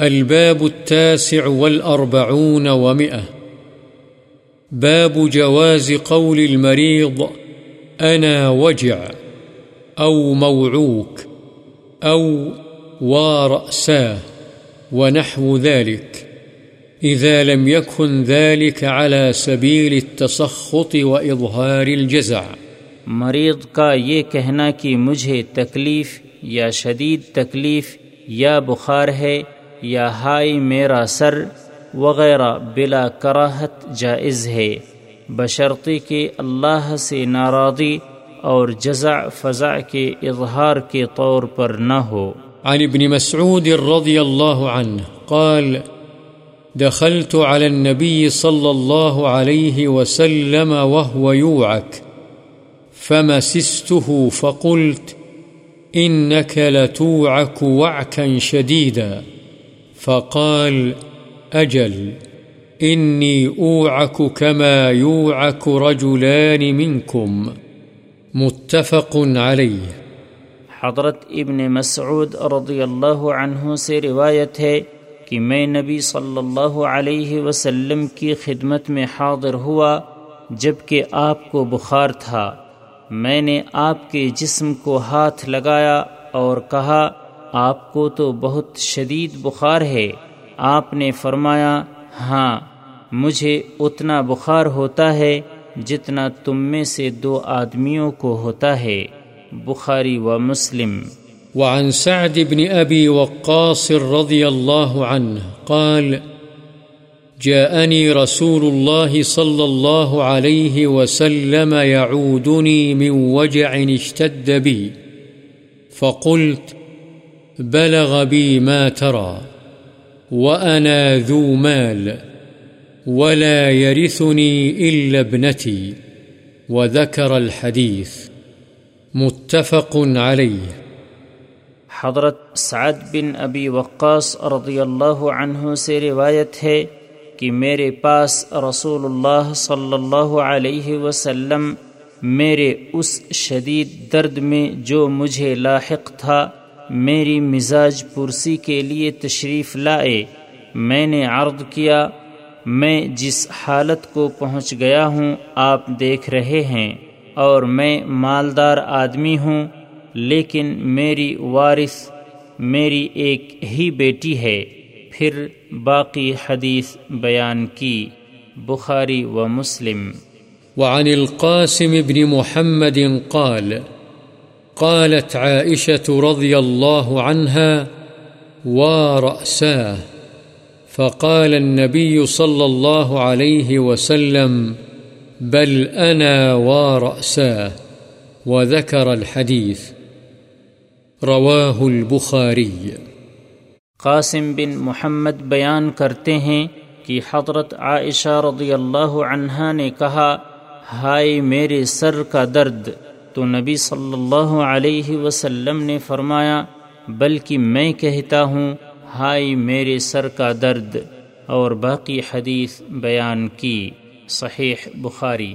الباب التاسع والأربعون ومئة. باب جواز قول المريض، أنا وجع، أو موعوك، أو ورأساه ونحو ذلك. إذا لم يكن ذلك على سبيل التسخط وإظهار الجزع. مریض کا یہ کہنا کہ مجھے تکلیف یا شدید تکلیف یا بخار ہے یا ہائی میرا سر وغیرہ بلا کراہت جائز ہے۔ بشرطی کہ اللہ سے ناراضی اور جزع فضع کے اظہار کے طور پر نہ ہو۔ عن ابن مسعود رضي الله عنه قال، دخلت على النبي صلى الله عليه وسلم وهو يوعك فمسسته فقلت إنك لتوعك وعكا شديدا فقال، أجل، إني أوعك كما يوعك رجلان منكم. متفق عليه. حضرت ابن مسعود رضی اللہ عنہ سے روایت ہے کہ میں نبی صلی اللہ علیہ وسلم کی خدمت میں حاضر ہوا جبکہ آپ کو بخار تھا۔ میں نے آپ کے جسم کو ہاتھ لگایا اور کہا آپ کو تو بہت شدید بخار ہے۔ آپ نے فرمایا ہاں مجھے اتنا بخار ہوتا ہے جتنا تم میں سے دو آدمیوں کو ہوتا ہے۔ بخاری و مسلم۔ وعن سعد بن أبي وقاص رضي الله عنه قال جاءني رسول الله صلى الله عليه وسلم يعودني من وجع اشتد بي فقلت بلغ بي ما ترى وأنا ذو مال ولا يرثني إلا ابنتي وذكر الحديث متفق عليه. حضرت سعد بن ابی وقاص رضی اللہ عنہ سے روایت ہے کہ میرے پاس رسول اللہ صلی اللہ علیہ وسلم میرے اس شدید درد میں جو مجھے لاحق تھا میری مزاج پرسی کے لیے تشریف لائے۔ میں نے عرض کیا، میں جس حالت کو پہنچ گیا ہوں، آپ دیکھ رہے ہیں اور میں مالدار آدمی ہوں، لیکن میری وارث میری ایک ہی بیٹی ہے۔ پھر باقی حدیث بیان کی۔ بخاری و مسلم۔ وعن القاسم بن محمد قال قالت عائشة رضي الله عنها ورأساه فقال النبي صلى الله عليه وسلم بل أنا ورأساه وذكر الحديث. رواه البخاري. قاسم بن محمد بیان کرتے ہیں کہ حضرت عائشہ رضی اللہ عنہا نے کہا، ہائے میرے سر کا درد تو نبی صلی اللہ علیہ وسلم نے فرمایا، بلکہ میں کہتا ہوں، ہائے میرے سر کا درد، اور باقی حدیث بیان کی، صحیح بخاری۔